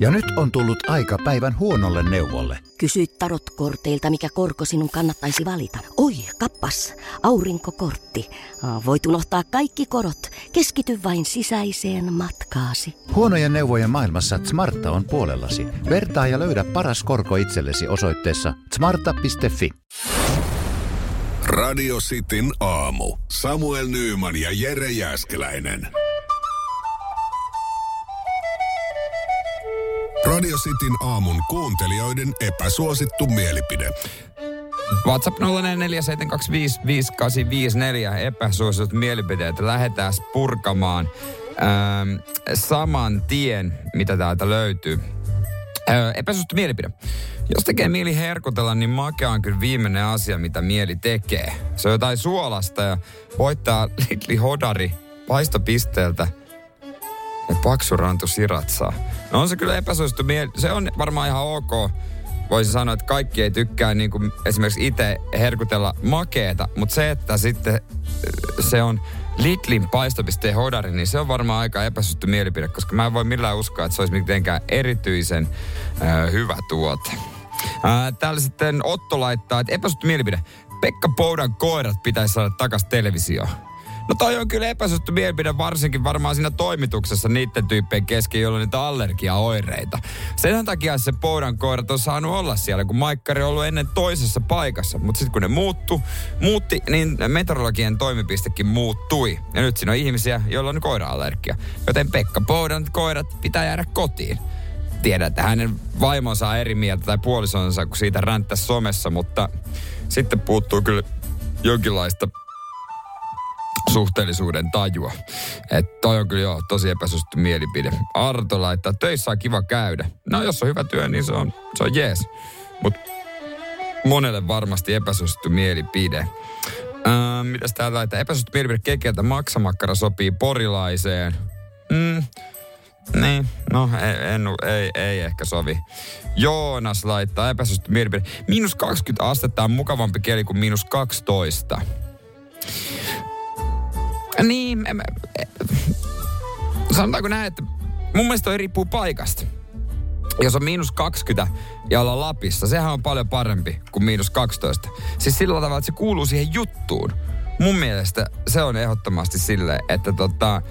Ja nyt on tullut aika päivän huonolle neuvolle. Kysy tarotkorteilta, mikä korko sinun kannattaisi valita. Oi, kappas, aurinkokortti. Voit unohtaa kaikki korot. Keskity vain sisäiseen matkaasi. Huonojen neuvojen maailmassa Smarta on puolellasi. Vertaa ja löydä paras korko itsellesi osoitteessa smarta.fi. Radio Cityn aamu. Samuel Nyyman ja Jere Jäskeläinen. Radio Cityn aamun kuuntelijoiden epäsuosittu mielipide. WhatsApp 0447255854 epäsuositut mielipiteet. Lähdetään purkamaan ähm, saman tien, mitä täältä löytyy. Äh, epäsuosittu mielipide. Jos tekee mieli herkutella, niin makea on kyllä viimeinen asia, mitä mieli tekee. Se on jotain suolasta ja voittaa Litli Hodari paistopisteeltä ja paksu siratsaa. No on se kyllä epäsuosittu mieli. Se on varmaan ihan ok. Voisin sanoa, että kaikki ei tykkää niin kuin esimerkiksi itse herkutella makeeta, mutta se, että sitten se on Lidlin paistopisteen hodari, niin se on varmaan aika epäsuosittu mielipide, koska mä en voi millään uskoa, että se olisi mitenkään erityisen äh, hyvä tuote. Äh, täällä sitten Otto laittaa, että epäsuosittu mielipide. Pekka Poudan koirat pitäisi saada takas televisioon. No toi on kyllä epäsuosittu mielipide varsinkin varmaan siinä toimituksessa niiden tyyppien kesken, joilla on niitä allergiaoireita. Sen takia se Poudan koirat on saanut olla siellä, kun Maikkari on ollut ennen toisessa paikassa. Mutta sitten kun ne muuttu, muutti, niin meteorologian toimipistekin muuttui. Ja nyt siinä on ihmisiä, joilla on koira-allergia. Joten Pekka Poudan koirat pitää jäädä kotiin tiedä, että hänen vaimonsa on eri mieltä tai puolisonsa, kun siitä ränttäisi somessa, mutta sitten puuttuu kyllä jonkinlaista suhteellisuuden tajua. Että toi on kyllä jo tosi epäsuosittu mielipide. Arto laittaa, töissä on kiva käydä. No jos on hyvä työ, niin se on, se on jees. Mut monelle varmasti epäsuosittu mielipide. Äh, mitäs täällä laittaa? Epäsuosittu mielipide kekeltä maksamakkara sopii porilaiseen. Mm, niin, no ei, en, ei, ei ehkä sovi. Joonas laittaa epäsuosittu mielipide. Miinus 20 astetta on mukavampi keli kuin miinus 12. Niin, em, em, sanotaanko näin, että mun mielestä toi riippuu paikasta. Jos on miinus 20 ja ollaan Lapissa, sehän on paljon parempi kuin miinus 12. Siis sillä tavalla, että se kuuluu siihen juttuun. Mun mielestä se on ehdottomasti silleen, että tota,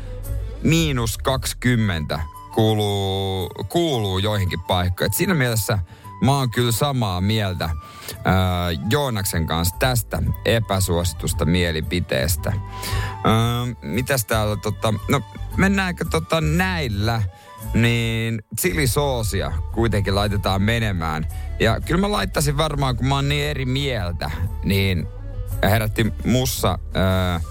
miinus 20 kuuluu, kuuluu joihinkin paikkoihin. Et siinä mielessä mä oon kyllä samaa mieltä äh, Joonaksen kanssa tästä epäsuositusta mielipiteestä. Äh, mitäs täällä tota, no mennäänkö tota näillä, niin chilisoosia kuitenkin laitetaan menemään. Ja kyllä mä laittaisin varmaan, kun mä oon niin eri mieltä, niin herätti mussa äh,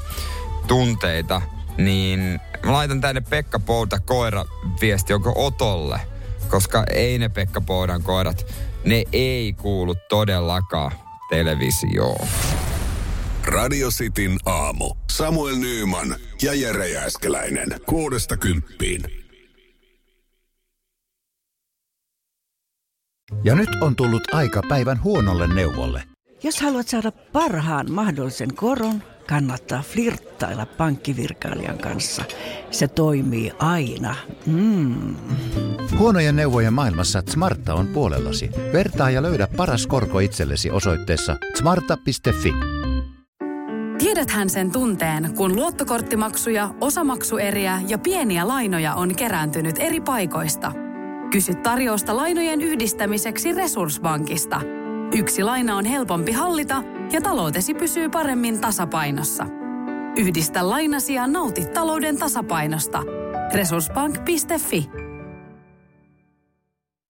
tunteita, niin mä laitan tänne Pekka Pouta koira viesti, onko Otolle – koska ei ne Pekka Poudan koirat, ne ei kuulu todellakaan televisioon. Radio Cityn aamu. Samuel Nyyman ja Jere Jääskeläinen. Kuudesta kymppiin. Ja nyt on tullut aika päivän huonolle neuvolle. Jos haluat saada parhaan mahdollisen koron, kannattaa flirttailla pankkivirkailijan kanssa. Se toimii aina. Mm. Huonojen neuvojen maailmassa Smarta on puolellasi. Vertaa ja löydä paras korko itsellesi osoitteessa smarta.fi. Tiedäthän sen tunteen, kun luottokorttimaksuja, osamaksueriä ja pieniä lainoja on kerääntynyt eri paikoista. Kysy tarjousta lainojen yhdistämiseksi Resurssbankista. Yksi laina on helpompi hallita ja taloutesi pysyy paremmin tasapainossa. Yhdistä lainasi ja nauti talouden tasapainosta. Resurssbank.fi